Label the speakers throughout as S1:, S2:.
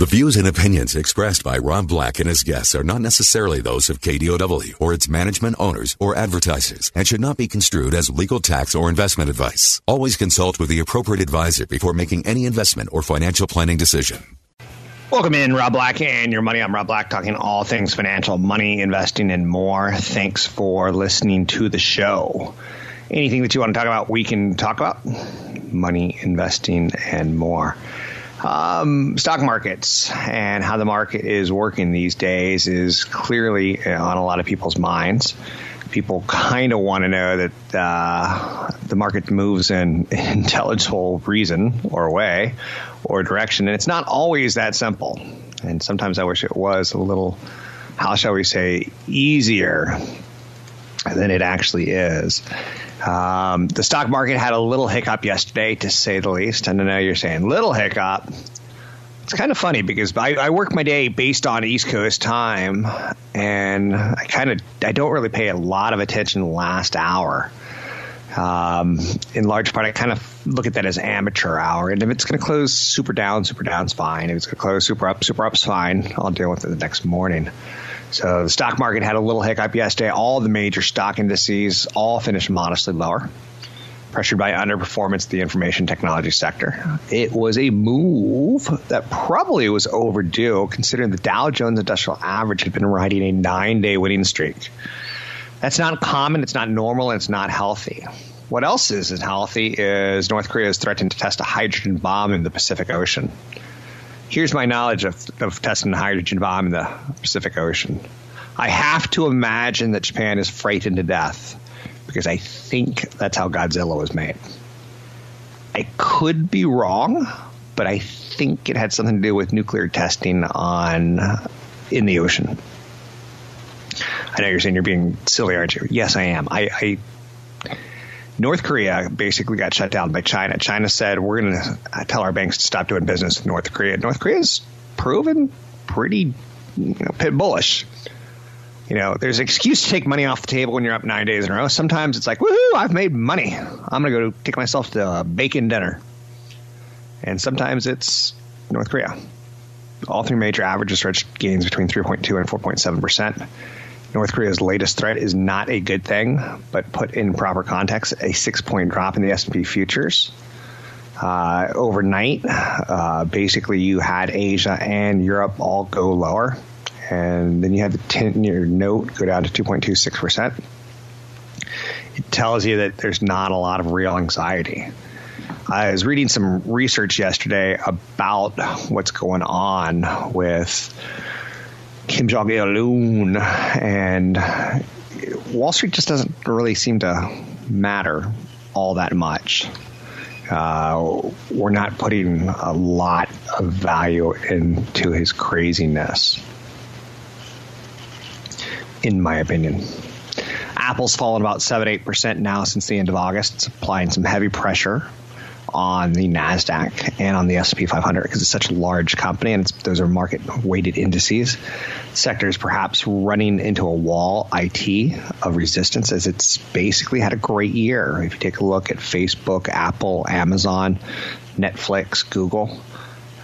S1: The views and opinions expressed by Rob Black and his guests are not necessarily those of KDOW or its management owners or advertisers and should not be construed as legal tax or investment advice. Always consult with the appropriate advisor before making any investment or financial planning decision.
S2: Welcome in, Rob Black and your money. I'm Rob Black, talking all things financial, money, investing, and more. Thanks for listening to the show. Anything that you want to talk about, we can talk about money, investing, and more. Um, stock markets and how the market is working these days is clearly on a lot of people's minds. People kind of want to know that uh, the market moves in intelligible reason or way or direction, and it's not always that simple. And sometimes I wish it was a little, how shall we say, easier than it actually is. Um, the stock market had a little hiccup yesterday, to say the least. And I know you're saying little hiccup. It's kind of funny because I, I work my day based on East Coast time, and I kind of I don't really pay a lot of attention the last hour. Um, in large part, I kind of look at that as amateur hour. And if it's going to close super down, super down's fine. If it's going to close super up, super up's fine. I'll deal with it the next morning. So the stock market had a little hiccup yesterday. All the major stock indices all finished modestly lower, pressured by underperformance of the information technology sector. It was a move that probably was overdue, considering the Dow Jones Industrial Average had been riding a nine-day winning streak. That's not common, it's not normal, and it's not healthy. What else isn't healthy is North Korea is threatening to test a hydrogen bomb in the Pacific Ocean. Here's my knowledge of, of testing a hydrogen bomb in the Pacific Ocean. I have to imagine that Japan is frightened to death because I think that's how Godzilla was made. I could be wrong, but I think it had something to do with nuclear testing on in the ocean. I know you're saying you're being silly, aren't you? Yes, I am. I, I North Korea basically got shut down by China. China said we're going to uh, tell our banks to stop doing business with North Korea. North Korea's proven pretty you know, bullish. You know, there's an excuse to take money off the table when you're up nine days in a row. Sometimes it's like, woohoo, I've made money. I'm going to go take myself to a bacon dinner. And sometimes it's North Korea. All three major averages reached gains between 3.2 and 4.7 percent. North Korea's latest threat is not a good thing, but put in proper context, a six-point drop in the S&P futures uh, overnight. Uh, basically, you had Asia and Europe all go lower, and then you had the ten-year note go down to 2.26 percent. It tells you that there's not a lot of real anxiety. I was reading some research yesterday about what's going on with Kim Jong Il and Wall Street just doesn't really seem to matter all that much. Uh, we're not putting a lot of value into his craziness, in my opinion. Apple's fallen about 7 8% now since the end of August. It's applying some heavy pressure on the Nasdaq and on the S&P 500 because it's such a large company and those are market weighted indices. sector is perhaps running into a wall IT of resistance as it's basically had a great year. If you take a look at Facebook, Apple, Amazon, Netflix, Google.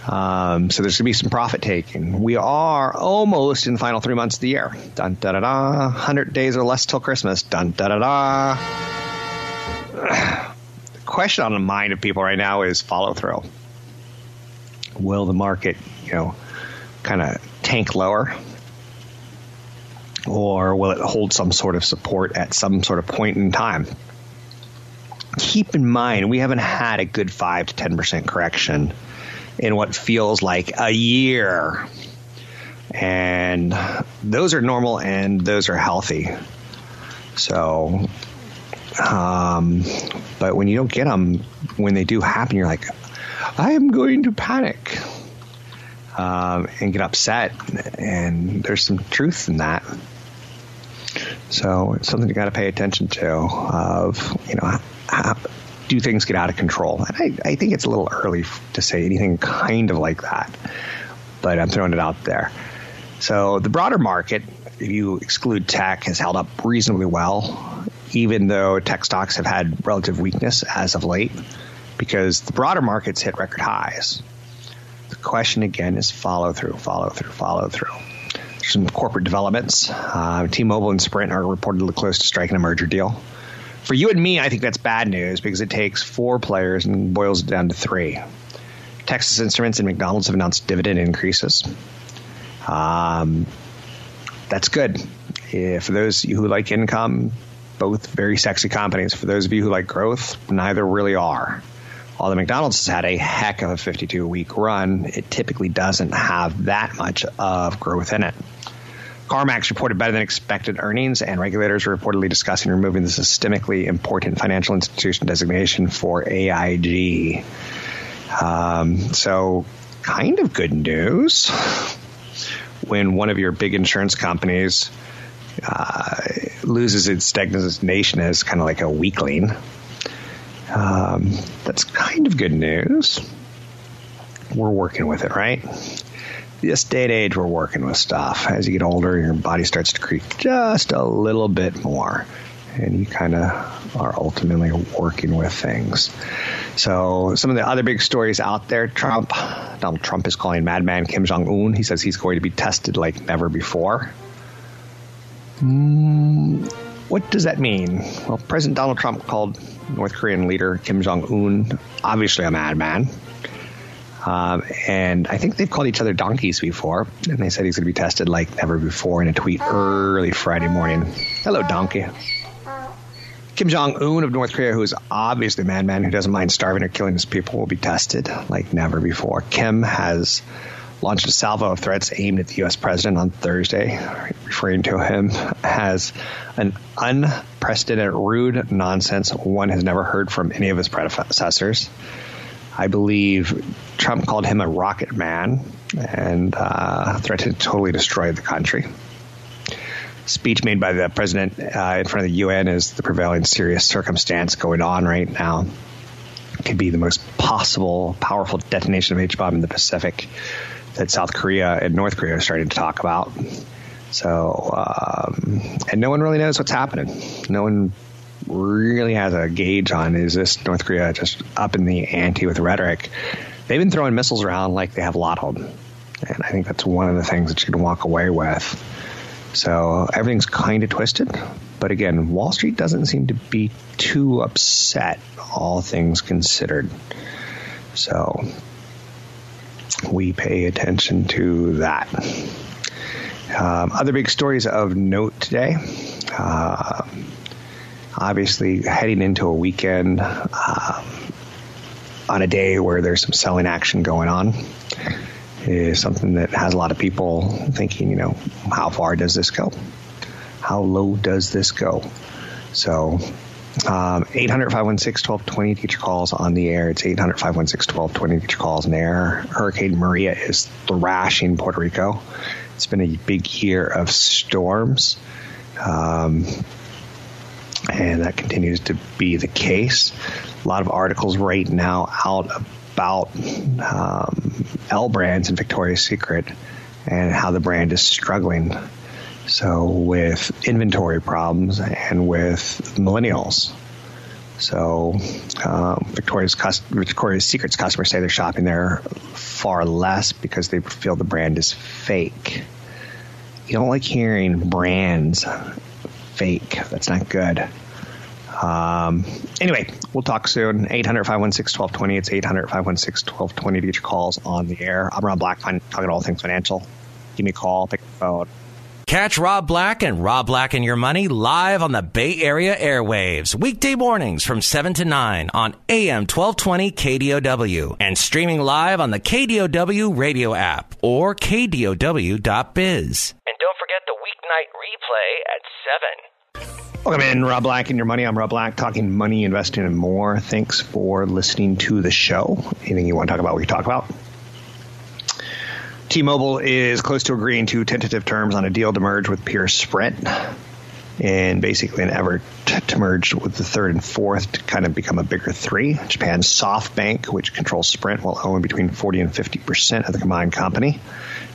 S2: Um, so there's going to be some profit taking. We are almost in the final three months of the year. Dun da da da. 100 days or less till Christmas. Dun da da da question on the mind of people right now is follow through. Will the market, you know, kind of tank lower? Or will it hold some sort of support at some sort of point in time? Keep in mind, we haven't had a good 5 to 10% correction in what feels like a year. And those are normal and those are healthy. So um, but when you don't get them, when they do happen, you're like, I am going to panic. um, and get upset. And there's some truth in that. So it's something you got to pay attention to. Of you know, how, do things get out of control? And I, I think it's a little early to say anything kind of like that, but I'm throwing it out there. So the broader market, if you exclude tech, has held up reasonably well, even though tech stocks have had relative weakness as of late, because the broader markets hit record highs. The question again is follow through, follow through, follow through. There's some corporate developments. Uh, T-Mobile and Sprint are reportedly close to striking a merger deal. For you and me, I think that's bad news because it takes four players and boils it down to three. Texas Instruments and McDonald's have announced dividend increases. Um, that's good. Yeah, for those who like income, both very sexy companies. For those of you who like growth, neither really are. Although McDonald's has had a heck of a 52 week run, it typically doesn't have that much of growth in it. CarMax reported better than expected earnings, and regulators are reportedly discussing removing the systemically important financial institution designation for AIG. Um, so, kind of good news when one of your big insurance companies uh, loses its designation as kind of like a weakling. Um, that's kind of good news. We're working with it, right? This day and age, we're working with stuff. As you get older, your body starts to creak just a little bit more, and you kind of are ultimately working with things. So, some of the other big stories out there Trump, Donald Trump is calling madman Kim Jong un. He says he's going to be tested like never before. Mm, what does that mean? Well, President Donald Trump called North Korean leader Kim Jong un obviously a madman. Um, and I think they've called each other donkeys before. And they said he's going to be tested like never before in a tweet early Friday morning. Hello, donkey. Kim Jong Un of North Korea, who is obviously a madman who doesn't mind starving or killing his people, will be tested like never before. Kim has launched a salvo of threats aimed at the U.S. president on Thursday, referring to him as an unprecedented, rude nonsense one has never heard from any of his predecessors. I believe Trump called him a rocket man and uh, threatened to totally destroy the country. Speech made by the president uh, in front of the UN is the prevailing serious circumstance going on right now. It could be the most possible powerful detonation of H bomb in the Pacific that South Korea and North Korea are starting to talk about. So, um, and no one really knows what's happening. No one really has a gauge on is this North Korea just up in the ante with rhetoric. They've been throwing missiles around like they have a lot of them. And I think that's one of the things that you can walk away with. So everything's kind of twisted. But again, Wall Street doesn't seem to be too upset, all things considered. So we pay attention to that. Um, other big stories of note today. Uh, obviously, heading into a weekend um, on a day where there's some selling action going on is something that has a lot of people thinking, you know, how far does this go? How low does this go? So um, 800 516 1220 to get your calls on the air. It's 800 516 1220 to get your calls on air. Hurricane Maria is thrashing Puerto Rico. It's been a big year of storms. Um, and that continues to be the case. A lot of articles right now out about um, L brands and Victoria's Secret and how the brand is struggling so with inventory problems and with millennials. So um, Victoria's Victoria's Secret's customers say they're shopping there far less because they feel the brand is fake. You don't like hearing brands fake. That's not good. Um, anyway, we'll talk soon. 800 516 1220. It's 800 516 1220 to get your calls on the air. I'm Rob Black, talking all things financial. Give me a call, pick up the phone.
S3: Catch Rob Black and Rob Black and Your Money live on the Bay Area airwaves, weekday mornings from 7 to 9 on AM 1220 KDOW and streaming live on the KDOW radio app or KDOW.biz.
S4: And don't forget the weeknight replay at 7.
S2: Welcome in, Rob Black and Your Money. I'm Rob Black, talking money, investing, and more. Thanks for listening to the show. Anything you want to talk about, we can talk about. T-Mobile is close to agreeing to tentative terms on a deal to merge with peer Sprint, and basically an effort to merge with the third and fourth to kind of become a bigger three. Japan's SoftBank, which controls Sprint, will own between 40 and 50 percent of the combined company.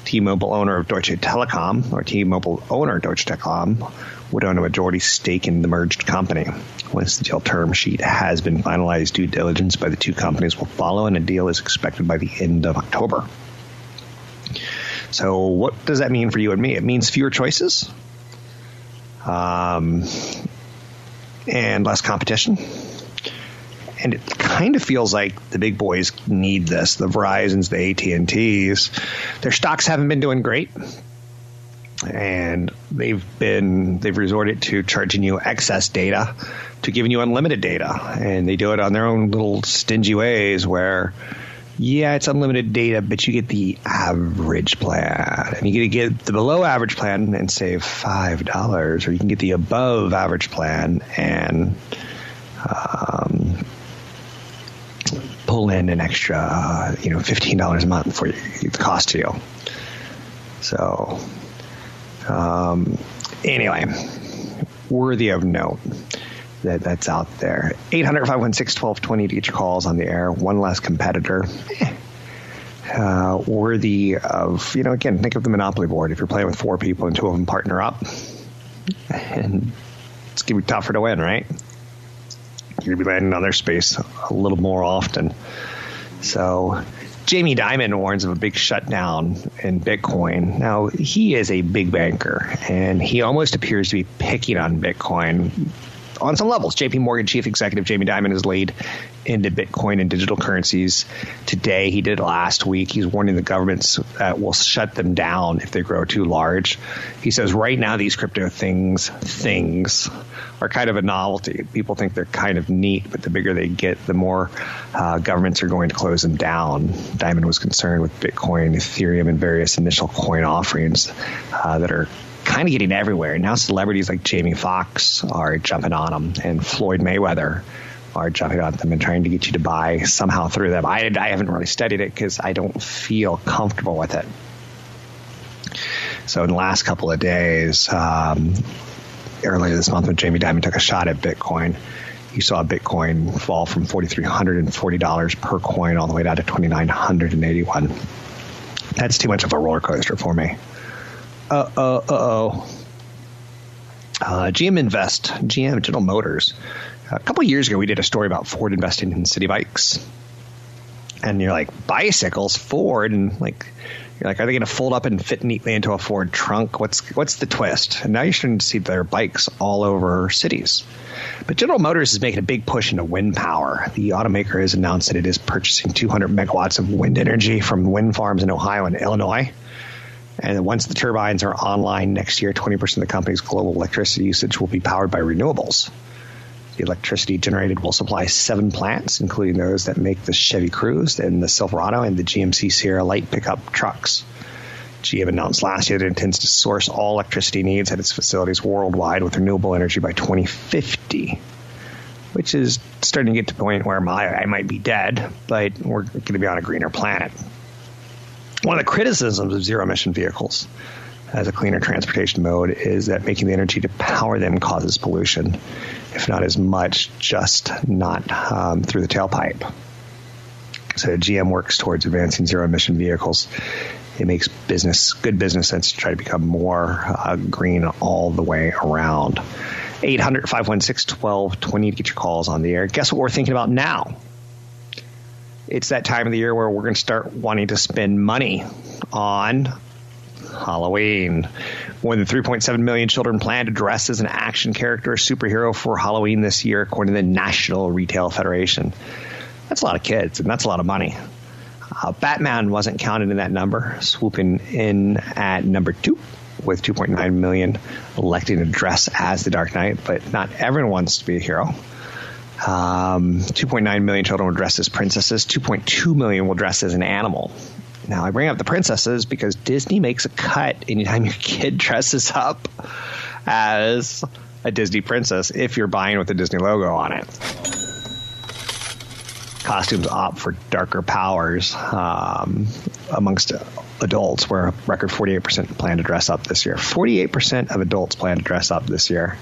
S2: T-Mobile owner of Deutsche Telekom, or T-Mobile owner Deutsche Telekom, would own a majority stake in the merged company. Once the deal term sheet has been finalized, due diligence by the two companies will follow, and a deal is expected by the end of October. So, what does that mean for you and me? It means fewer choices, um, and less competition. And it kind of feels like the big boys need this. The Verizon's, the AT and T's, their stocks haven't been doing great and they've been they've resorted to charging you excess data to giving you unlimited data and they do it on their own little stingy ways where yeah it's unlimited data but you get the average plan. And you get to get the below average plan and save five dollars or you can get the above average plan and um, pull in an extra you know fifteen dollars a month for the cost to you so um, anyway, worthy of note that that's out there. 800 516 1220 to get your calls on the air. One less competitor. Uh, worthy of, you know, again, think of the Monopoly board. If you're playing with four people and two of them partner up, and it's going to be tougher to win, right? You're going to be landing on their space a little more often. So, Jamie Dimon warns of a big shutdown in Bitcoin. Now, he is a big banker, and he almost appears to be picking on Bitcoin on some levels. JP Morgan chief executive Jamie Dimon has laid into Bitcoin and digital currencies today. He did last week. He's warning the governments that will shut them down if they grow too large. He says right now these crypto things things are kind of a novelty. People think they're kind of neat, but the bigger they get, the more uh, governments are going to close them down. Dimon was concerned with Bitcoin, Ethereum, and various initial coin offerings uh, that are kind of getting everywhere. Now celebrities like Jamie Foxx are jumping on them, and Floyd Mayweather are jumping on them and trying to get you to buy somehow through them. I, I haven't really studied it because I don't feel comfortable with it. So in the last couple of days, um, earlier this month when Jamie Dimon took a shot at Bitcoin, you saw Bitcoin fall from $4,340 per coin all the way down to 2,981. That's too much of a roller coaster for me. Uh oh, uh oh. Uh, GM Invest, GM General Motors. A couple years ago, we did a story about Ford investing in city bikes. And you're like, bicycles, Ford, and like, you're like, are they going to fold up and fit neatly into a Ford trunk? What's what's the twist? And now you're starting to see their bikes all over cities. But General Motors is making a big push into wind power. The automaker has announced that it is purchasing 200 megawatts of wind energy from wind farms in Ohio and Illinois. And once the turbines are online next year, 20% of the company's global electricity usage will be powered by renewables. The electricity generated will supply seven plants, including those that make the Chevy Cruze and the Silverado and the GMC Sierra light pickup trucks. GM announced last year that it intends to source all electricity needs at its facilities worldwide with renewable energy by 2050, which is starting to get to the point where my, I might be dead, but we're going to be on a greener planet. One of the criticisms of zero emission vehicles as a cleaner transportation mode is that making the energy to power them causes pollution, if not as much, just not um, through the tailpipe. So GM works towards advancing zero emission vehicles. It makes business good business sense to try to become more uh, green all the way around. 800 516 1220 to get your calls on the air. Guess what we're thinking about now? It's that time of the year where we're going to start wanting to spend money on Halloween. More than 3.7 million children plan to dress as an action character or superhero for Halloween this year, according to the National Retail Federation. That's a lot of kids, and that's a lot of money. Uh, Batman wasn't counted in that number, swooping in at number two with 2.9 million electing to dress as the Dark Knight, but not everyone wants to be a hero. Um, 2.9 million children will dress as princesses. 2.2 million will dress as an animal. Now, I bring up the princesses because Disney makes a cut anytime your kid dresses up as a Disney princess if you're buying with the Disney logo on it. Costumes opt for darker powers um, amongst adults, where a record 48% plan to dress up this year. 48% of adults plan to dress up this year.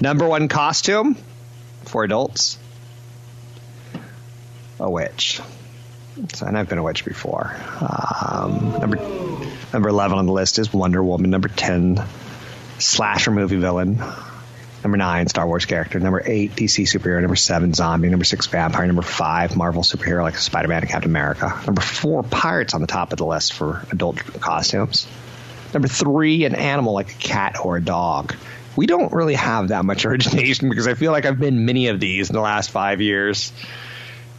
S2: Number one costume for adults a witch. So, and I've been a witch before. Um, number number eleven on the list is Wonder Woman. Number ten, slasher movie villain. Number nine, Star Wars character. Number eight, DC superhero. Number seven, zombie. Number six, vampire. Number five, Marvel superhero like Spider Man and Captain America. Number four, pirates on the top of the list for adult costumes. Number three, an animal like a cat or a dog. We don't really have that much origination because I feel like I've been many of these in the last five years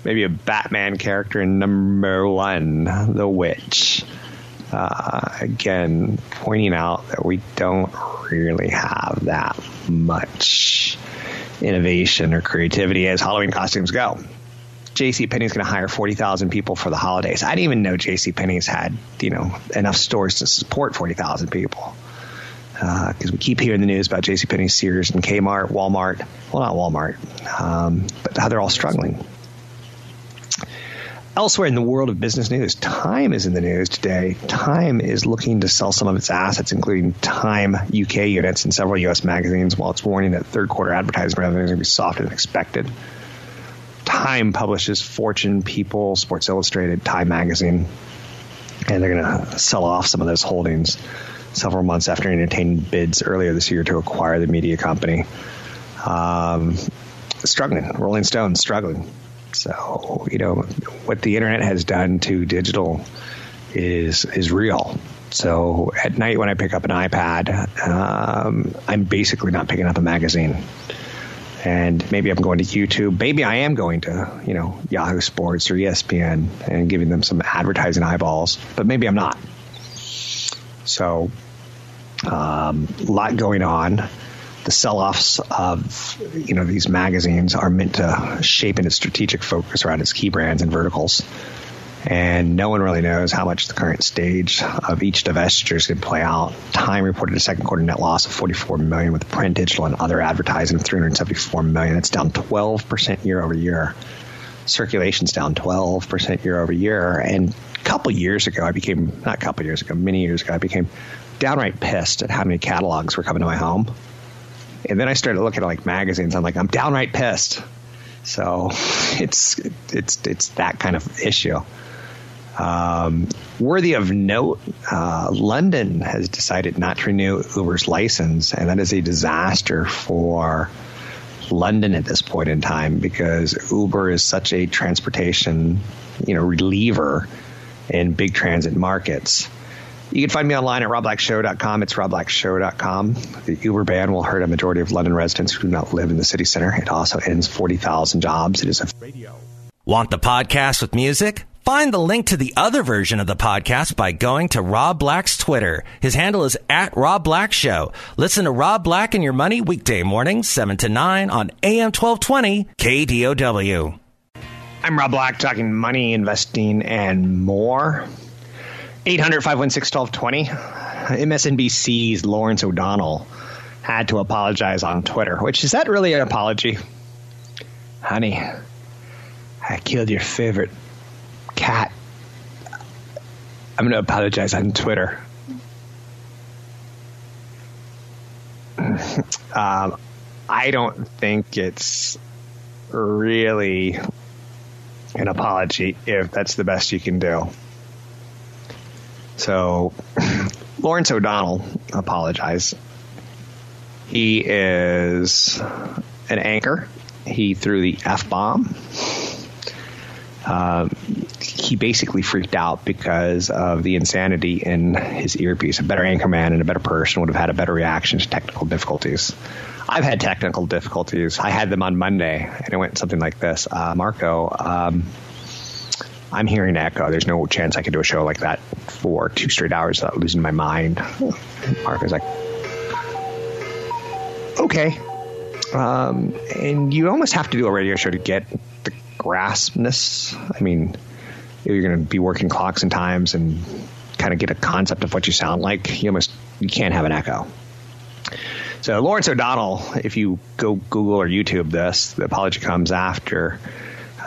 S2: maybe a Batman character in number one, The Witch. Uh, again, pointing out that we don't really have that much innovation or creativity as Halloween costumes go. J.C. Penney's going to hire 40,000 people for the holidays. I didn't even know J.C. Penney's had, you know, enough stores to support 40,000 people. Because uh, we keep hearing the news about J.C. Penney, Sears, and Kmart, Walmart. Well, not Walmart, um, but how they're all struggling. Elsewhere in the world of business news, Time is in the news today. Time is looking to sell some of its assets, including Time UK units in several U.S. magazines, while it's warning that third quarter advertising revenue is going to be softer than expected. Time publishes Fortune, People, Sports Illustrated, Time Magazine, and they're going to sell off some of those holdings several months after entertaining bids earlier this year to acquire the media company. Um, struggling. Rolling Stone struggling. So, you know, what the internet has done to digital is is real. So at night when I pick up an iPad, um, I'm basically not picking up a magazine. And maybe I'm going to YouTube. Maybe I am going to, you know, Yahoo Sports or ESPN and giving them some advertising eyeballs. But maybe I'm not. So, um, a lot going on the sell-offs of you know these magazines are meant to shape into strategic focus around its key brands and verticals. And no one really knows how much the current stage of each divestiture is going to play out. Time reported a second quarter net loss of 44 million, with print, digital, and other advertising of 374 million. It's down 12 percent year over year. Circulation's down 12 percent year over year. And a couple years ago, I became not a couple years ago, many years ago, I became downright pissed at how many catalogs were coming to my home and then I started looking at like magazines. I'm like, I'm downright pissed. So it's it's it's that kind of issue. Um, worthy of note, uh, London has decided not to renew Uber's license, and that is a disaster for London at this point in time because Uber is such a transportation, you know, reliever in big transit markets you can find me online at robblackshow.com. It's robblackshow.com. The Uber ban will hurt a majority of London residents who do not live in the city center. It also ends 40,000 jobs. It is a radio.
S3: Want the podcast with music? Find the link to the other version of the podcast by going to Rob Black's Twitter. His handle is at Rob Black Show. Listen to Rob Black and Your Money weekday mornings, 7 to 9 on AM 1220 KDOW.
S2: I'm Rob Black, talking money, investing, and more. 800 516 1220. MSNBC's Lawrence O'Donnell had to apologize on Twitter, which is that really an apology? Honey, I killed your favorite cat. I'm going to apologize on Twitter. um, I don't think it's really an apology if that's the best you can do. So Lawrence O'Donnell apologize. He is an anchor. He threw the F bomb. Uh, he basically freaked out because of the insanity in his earpiece. A better anchorman and a better person would have had a better reaction to technical difficulties. I've had technical difficulties. I had them on Monday, and it went something like this. Uh, Marco, um, I'm hearing echo. There's no chance I could do a show like that for two straight hours without losing my mind. Mark is like, okay. Um, and you almost have to do a radio show to get the graspness. I mean, you're going to be working clocks and times and kind of get a concept of what you sound like. You almost you can't have an echo. So Lawrence O'Donnell, if you go Google or YouTube this, the apology comes after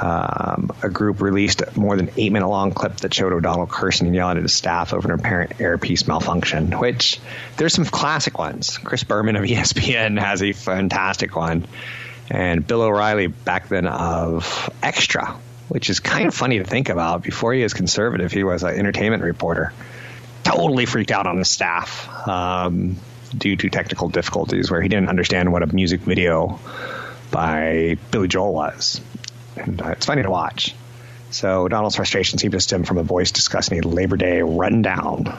S2: Um, a group released a more than eight minute long clip that showed O'Donnell cursing and yelling at his staff over an apparent earpiece malfunction, which there's some classic ones. Chris Berman of ESPN has a fantastic one. And Bill O'Reilly back then of Extra, which is kind of funny to think about. Before he was conservative, he was an entertainment reporter. Totally freaked out on his staff um, due to technical difficulties where he didn't understand what a music video by Billy Joel was and uh, it's funny to watch. So Donald's frustration seemed to stem from a voice discussing a Labor Day rundown,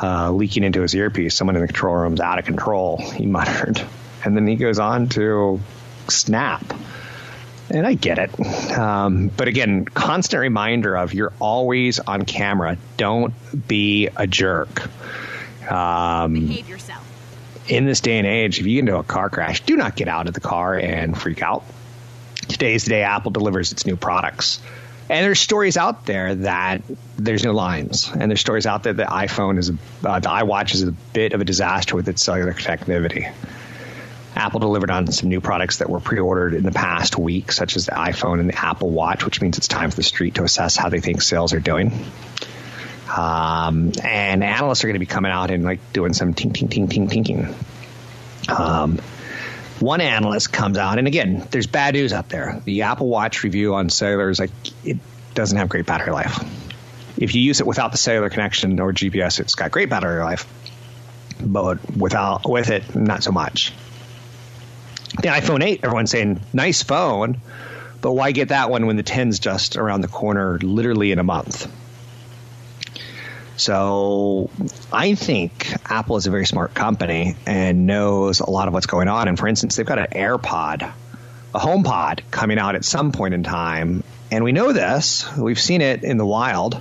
S2: uh, leaking into his earpiece. Someone in the control room's out of control, he muttered. And then he goes on to snap. And I get it. Um, but again, constant reminder of you're always on camera. Don't be a jerk.
S5: Um, Behave yourself.
S2: In this day and age, if you get into a car crash, do not get out of the car and freak out today's the day Apple delivers its new products. And there's stories out there that there's no lines, and there's stories out there that iPhone is, uh, the iWatch is a bit of a disaster with its cellular connectivity. Apple delivered on some new products that were pre-ordered in the past week, such as the iPhone and the Apple Watch, which means it's time for the street to assess how they think sales are doing. Um, and analysts are going to be coming out and like doing some ting ting ting ting tinking. Um, one analyst comes out, and again, there's bad news out there. The Apple Watch review on cellular is like it doesn't have great battery life. If you use it without the cellular connection or GPS, it's got great battery life, but without with it, not so much. The iPhone 8, everyone's saying nice phone, but why get that one when the 10's just around the corner, literally in a month? So I think Apple is a very smart company and knows a lot of what's going on. And for instance, they've got an AirPod, a HomePod coming out at some point in time. And we know this. We've seen it in the wild.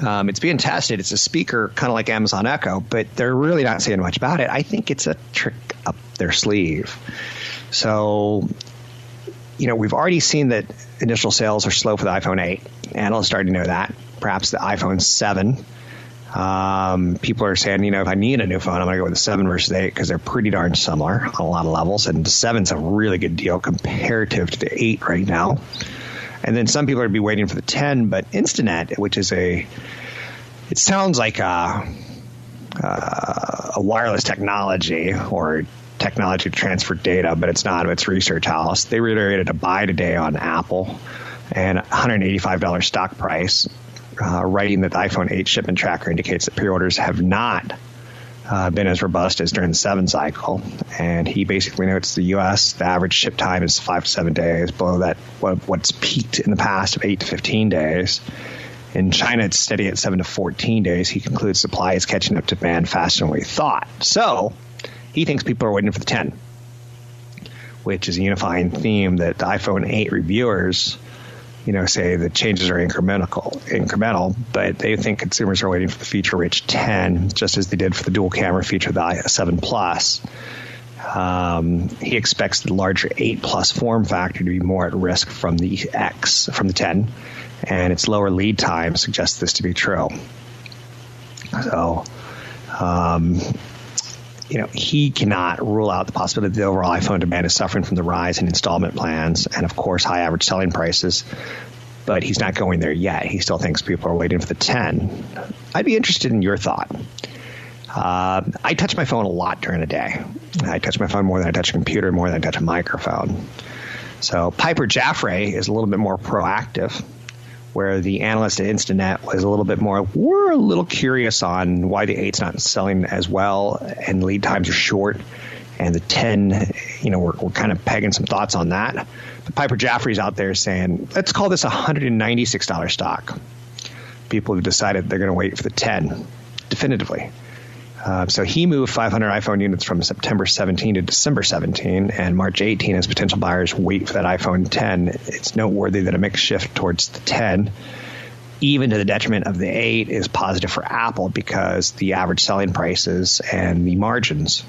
S2: Um, it's being tested. It's a speaker, kind of like Amazon Echo, but they're really not saying much about it. I think it's a trick up their sleeve. So, you know, we've already seen that initial sales are slow for the iPhone 8. Analysts already know that. Perhaps the iPhone 7 um, people are saying, you know, if I need a new phone, I'm going to go with the 7 versus 8 because they're pretty darn similar on a lot of levels. And the 7's a really good deal comparative to the 8 right now. And then some people are be waiting for the 10, but Instinet, which is a, it sounds like a, a wireless technology or technology to transfer data, but it's not. It's research house. They reiterated a buy today on Apple and $185 stock price uh, writing that the iPhone 8 shipment tracker indicates that pre-orders have not uh, been as robust as during the 7 cycle. And he basically notes the U.S. the average ship time is five to seven days, below that what, what's peaked in the past of eight to 15 days. In China, it's steady at 7 to 14 days. He concludes supply is catching up to demand faster than we thought. So he thinks people are waiting for the 10, which is a unifying theme that the iPhone 8 reviewers – you know, say the changes are incremental, incremental, but they think consumers are waiting for the feature-rich 10, just as they did for the dual-camera feature, of the 7 Plus. Um, he expects the larger 8 Plus form factor to be more at risk from the X, from the 10, and its lower lead time suggests this to be true. So, um, you know, he cannot rule out the possibility that the overall iPhone demand is suffering from the rise in installment plans and, of course, high average selling prices. But he's not going there yet. He still thinks people are waiting for the 10. I'd be interested in your thought. Uh, I touch my phone a lot during the day. I touch my phone more than I touch a computer, more than I touch a microphone. So Piper Jaffray is a little bit more proactive where the analyst at Instinet was a little bit more, we're a little curious on why the 8's not selling as well and lead times are short. And the 10, you know, we're, we're kind of pegging some thoughts on that. But Piper Jaffray's out there saying, let's call this a $196 stock. People have decided they're going to wait for the 10 definitively. Uh, so he moved 500 iPhone units from September 17 to December 17, and March 18 as potential buyers wait for that iPhone 10. It's noteworthy that a mix shift towards the 10, even to the detriment of the 8, is positive for Apple because the average selling prices and the margins.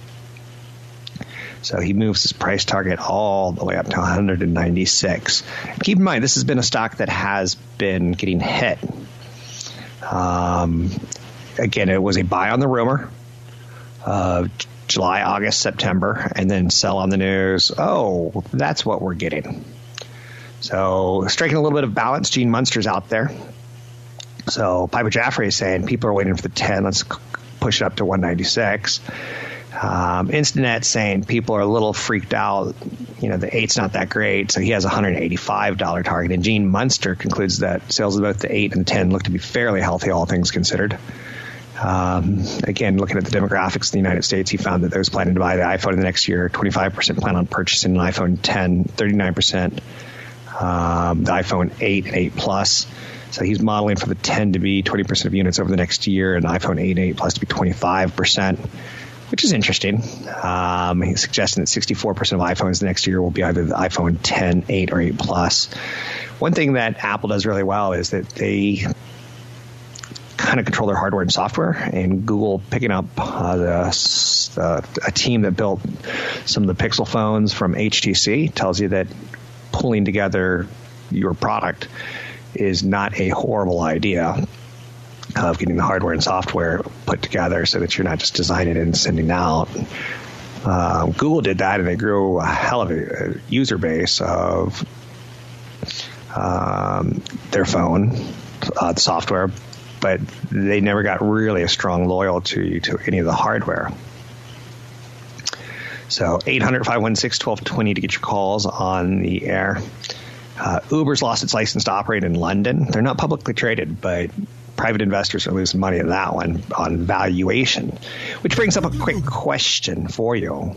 S2: So he moves his price target all the way up to 196. Keep in mind, this has been a stock that has been getting hit. Um, again, it was a buy on the rumor uh, July, August, September, and then sell on the news. Oh, that's what we're getting. So striking a little bit of balance, Gene Munster's out there. So Piper Jaffray is saying people are waiting for the 10. Let's push it up to 196. Um, Instinet saying people are a little freaked out. You know, the eight's not that great, so he has a $185 target. And Gene Munster concludes that sales of both the eight and 10 look to be fairly healthy, all things considered. Um, again, looking at the demographics in the United States, he found that those planning to buy the iPhone in the next year, 25% plan on purchasing an iPhone 10, 39% um, the iPhone 8 and 8 Plus. So he's modeling for the 10 to be 20% of units over the next year, and iPhone 8 and 8 Plus to be 25%, which is interesting. Um, he's suggesting that 64% of iPhones the next year will be either the iPhone 10, 8, or 8 Plus. One thing that Apple does really well is that they kind of control their hardware and software. And Google picking up uh, the, uh, a team that built some of the Pixel phones from HTC tells you that pulling together your product is not a horrible idea of getting the hardware and software put together so that you're not just designing and sending out. Uh, Google did that and they grew a hell of a user base of um, their phone, uh, the software, but they never got really a strong loyalty to any of the hardware. So 800 516 1220 to get your calls on the air. Uh, Uber's lost its license to operate in London. They're not publicly traded, but private investors are losing money on that one on valuation, which brings up a quick question for you.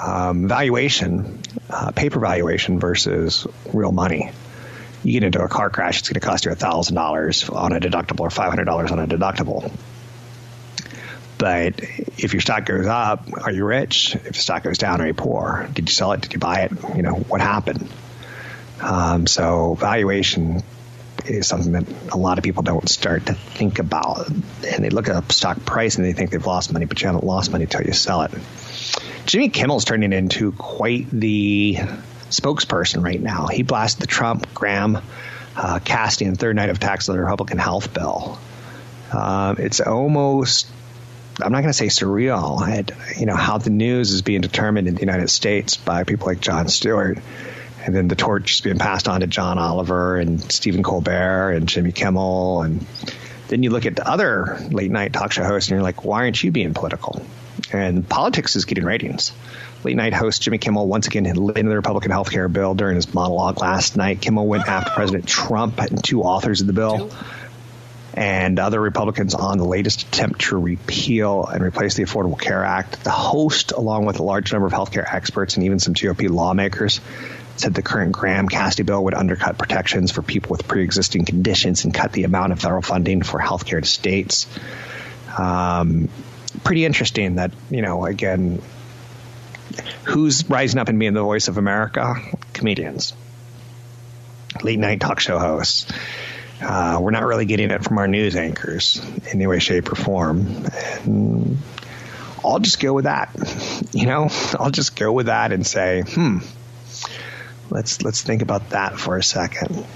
S2: Um, valuation, uh, paper valuation versus real money. You get into a car crash, it's going to cost you $1,000 on a deductible or $500 on a deductible. But if your stock goes up, are you rich? If the stock goes down, are you poor? Did you sell it? Did you buy it? You know, what happened? Um, so valuation is something that a lot of people don't start to think about. And they look at a stock price and they think they've lost money, but you haven't lost money until you sell it. Jimmy Kimmel's turning into quite the spokesperson right now. He blasted the Trump Graham uh, casting third night of attacks on the Republican health bill. Um, it's almost I'm not going to say surreal at you know how the news is being determined in the United States by people like Jon Stewart, and then the torch is being passed on to John Oliver and Stephen Colbert and Jimmy Kimmel, and then you look at the other late night talk show hosts and you're like, why aren't you being political? And politics is getting ratings. Late night host Jimmy Kimmel once again led into the Republican health care bill during his monologue last night. Kimmel went after President Trump and two authors of the bill and other Republicans on the latest attempt to repeal and replace the Affordable Care Act. The host, along with a large number of healthcare experts and even some GOP lawmakers, said the current Graham Cassidy bill would undercut protections for people with pre existing conditions and cut the amount of federal funding for healthcare to states. Um, pretty interesting that, you know, again, who's rising up and being the voice of America? Comedians, late night talk show hosts. Uh, we're not really getting it from our news anchors in any way, shape, or form. And I'll just go with that. You know, I'll just go with that and say, hmm, let's let's think about that for a second.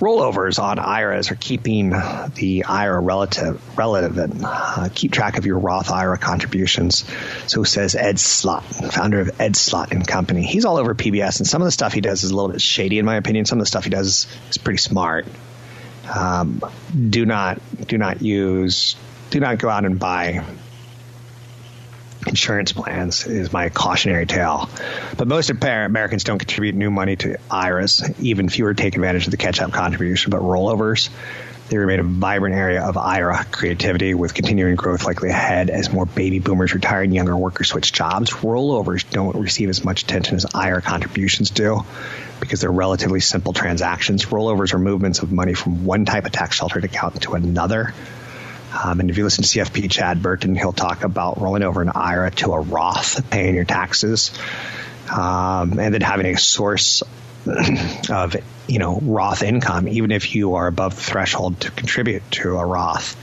S2: Rollovers on IRAs are keeping the IRA relative relevant. Uh, keep track of your Roth IRA contributions. So says Ed Slott, founder of Ed Slott and Company. He's all over PBS, and some of the stuff he does is a little bit shady, in my opinion. Some of the stuff he does is pretty smart. Um, do not do not use do not go out and buy insurance plans is my cautionary tale. But most Americans don't contribute new money to IRAs. Even fewer take advantage of the catch-up contribution. But rollovers, they remain a vibrant area of IRA creativity with continuing growth likely ahead as more baby boomers retire and younger workers switch jobs. Rollovers don't receive as much attention as IRA contributions do because they're relatively simple transactions. Rollovers are movements of money from one type of tax sheltered account to another um, and if you listen to CFP Chad Burton, he'll talk about rolling over an IRA to a Roth, paying your taxes, um, and then having a source of you know Roth income, even if you are above the threshold to contribute to a Roth.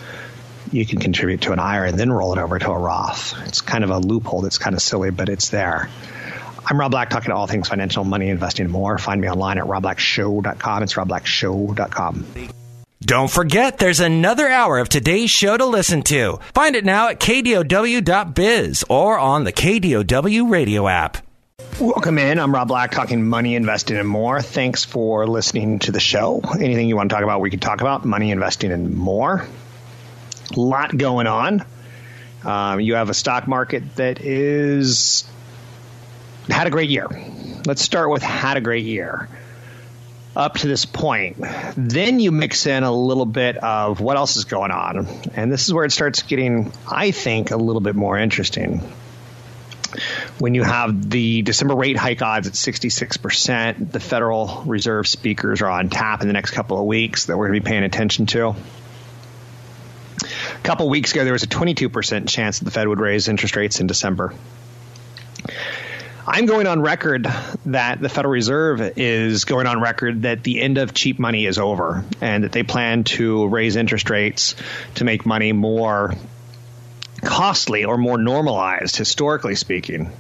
S2: You can contribute to an IRA and then roll it over to a Roth. It's kind of a loophole that's kind of silly, but it's there. I'm Rob Black, talking to all things financial, money, investing, and more. Find me online at robblackshow.com. It's robblackshow.com.
S3: Don't forget, there's another hour of today's show to listen to. Find it now at kdow.biz or on the KDOW radio app.
S2: Welcome in. I'm Rob Black, talking money, investing, and more. Thanks for listening to the show. Anything you want to talk about, we can talk about money, investing, and more. A lot going on. Um, you have a stock market that is had a great year. Let's start with had a great year up to this point. Then you mix in a little bit of what else is going on. And this is where it starts getting, I think, a little bit more interesting when you have the December rate hike odds at 66%, the Federal Reserve speakers are on tap in the next couple of weeks that we're going to be paying attention to. A couple weeks ago, there was a 22% chance that the Fed would raise interest rates in December. I'm going on record that the Federal Reserve is going on record that the end of cheap money is over and that they plan to raise interest rates to make money more costly or more normalized, historically speaking.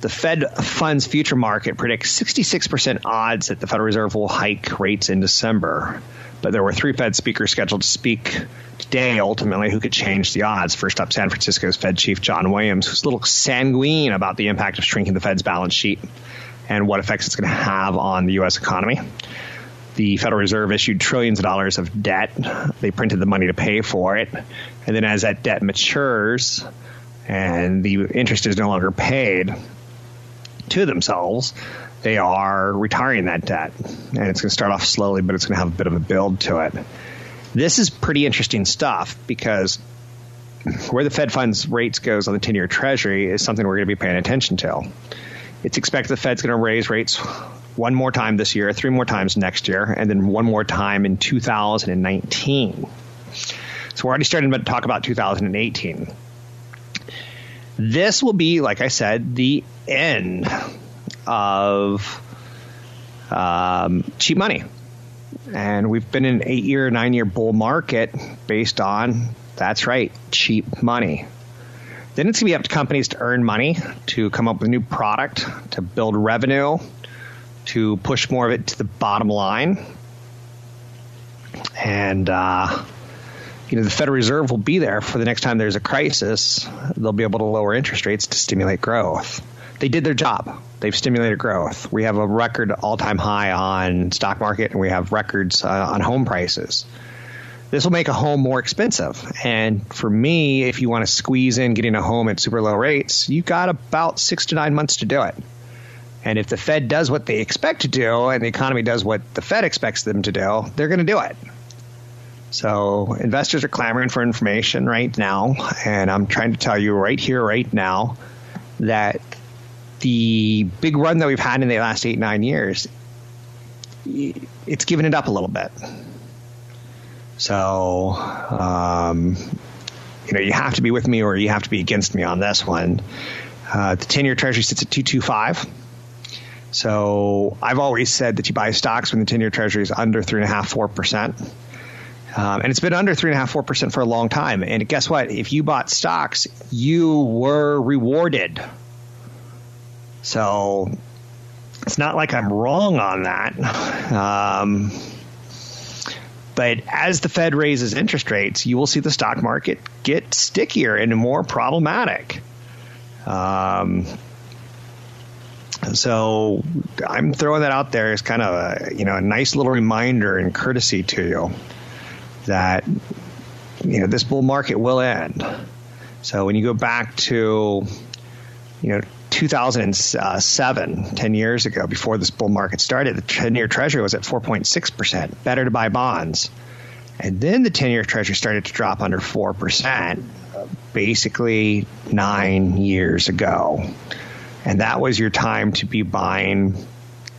S2: The Fed funds future market predicts 66% odds that the Federal Reserve will hike rates in December. But there were three Fed speakers scheduled to speak today, ultimately, who could change the odds. First up, San Francisco's Fed Chief John Williams, who's a little sanguine about the impact of shrinking the Fed's balance sheet and what effects it's going to have on the U.S. economy the Federal Reserve issued trillions of dollars of debt. They printed the money to pay for it. And then as that debt matures and the interest is no longer paid to themselves, they are retiring that debt. And it's going to start off slowly, but it's going to have a bit of a build to it. This is pretty interesting stuff because where the Fed funds rates goes on the 10 year Treasury is something we're going to be paying attention to. It's expected the Fed's going to raise rates one more time this year, three more times next year, and then one more time in 2019. So we're already starting to talk about 2018. This will be, like I said, the end of um, cheap money. And we've been in an eight year, nine year bull market based on, that's right, cheap money. Then it's going to be up to companies to earn money, to come up with a new product, to build revenue, to push more of it to the bottom line. And, uh, you know, the Federal Reserve will be there for the next time there's a crisis. They'll be able to lower interest rates to stimulate growth. They did their job. They've stimulated growth. We have a record all-time high on stock market, and we have records uh, on home prices. This will make a home more expensive. And for me, if you want to squeeze in getting a home at super low rates, you've got about six to nine months to do it. And if the Fed does what they expect to do and the economy does what the Fed expects them to do, they're going to do it. So investors are clamoring for information right now. And I'm trying to tell you right here, right now, that the big run that we've had in the last eight, nine years, it's given it up a little bit. So, um, you know, you have to be with me or you have to be against me on this one. Uh, the 10 year treasury sits at 225. So I've always said that you buy stocks when the 10 year treasury is under 3.5%, 4%. Um, and it's been under 3.5%, 4% for a long time. And guess what? If you bought stocks, you were rewarded. So it's not like I'm wrong on that. Um, but as the Fed raises interest rates, you will see the stock market get stickier and more problematic. Um, so I'm throwing that out there as kind of a you know a nice little reminder and courtesy to you that you know this bull market will end. So when you go back to you know 2007, 10 years ago, before this bull market started, the 10-year Treasury was at 4.6 percent. Better to buy bonds. And then the 10-year Treasury started to drop under 4 percent, basically nine years ago and that was your time to be buying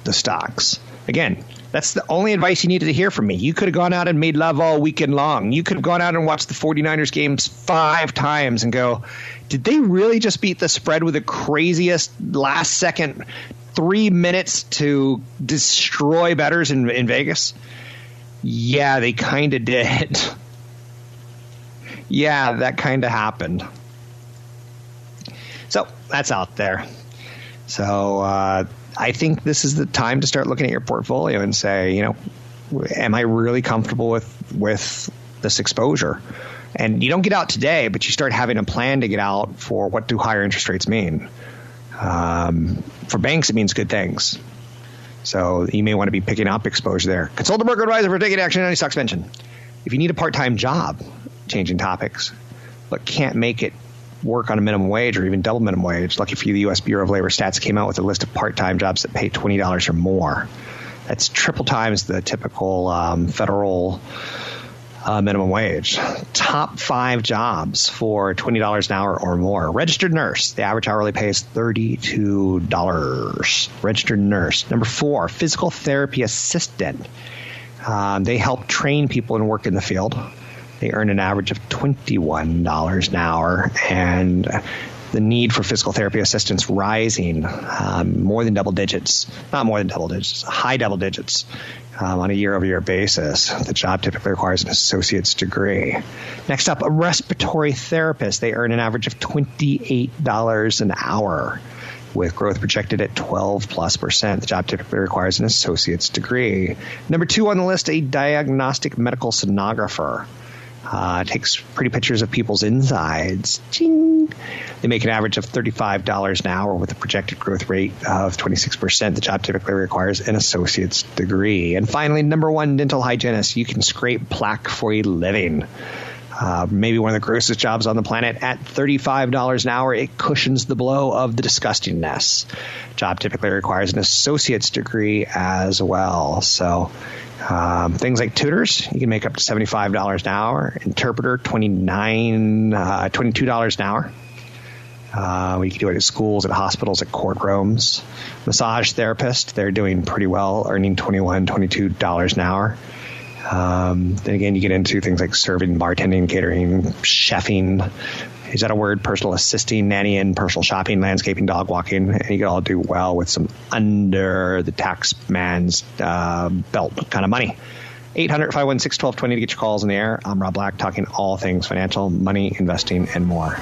S2: the stocks. Again, that's the only advice you needed to hear from me. You could have gone out and made love all weekend long. You could have gone out and watched the 49ers games five times and go, did they really just beat the spread with the craziest last second three minutes to destroy betters in, in Vegas? Yeah, they kind of did. yeah, that kind of happened. So that's out there. So uh, I think this is the time to start looking at your portfolio and say, you know, am I really comfortable with with this exposure? And you don't get out today, but you start having a plan to get out for what do higher interest rates mean. Um, for banks, it means good things. So you may want to be picking up exposure there. Consult a broker advisor for taking action on any stocks mentioned. If you need a part-time job, changing topics, but can't make it work on a minimum wage or even double minimum wage, lucky for you, the U.S. Bureau of Labor Stats came out with a list of part-time jobs that pay twenty dollars or more. That's triple times the typical um, federal uh, minimum wage. Top five jobs for twenty dollars an hour or more. Registered nurse. The average hourly pay is thirty-two dollars. Registered nurse. Number four, physical therapy assistant. Um, they help train people and work in the field. They earn an average of twenty-one dollars an hour, and the need for physical therapy assistance rising um, more than double digits, not more than double digits, high double digits um, on a year over year basis. The job typically requires an associate's degree. Next up, a respiratory therapist. They earn an average of $28 an hour. With growth projected at 12 plus percent, the job typically requires an associate's degree. Number two on the list, a diagnostic medical sonographer. Uh, takes pretty pictures of people's insides. Ching. They make an average of $35 an hour with a projected growth rate of 26%. The job typically requires an associate's degree. And finally, number one, dental hygienist. You can scrape plaque for a living. Uh, maybe one of the grossest jobs on the planet. At $35 an hour, it cushions the blow of the disgustingness. Job typically requires an associate's degree as well. So, um, things like tutors, you can make up to $75 an hour. Interpreter, 29 uh, $22 an hour. Uh, we can do it at schools, at hospitals, at courtrooms. Massage therapist, they're doing pretty well, earning $21, $22 an hour. Um, then again, you get into things like serving, bartending, catering, chefing. Is that a word? Personal assisting, nannying, personal shopping, landscaping, dog walking. And you can all do well with some under the tax man's uh, belt kind of money. 800 516 1220 to get your calls in the air. I'm Rob Black, talking all things financial, money, investing, and more.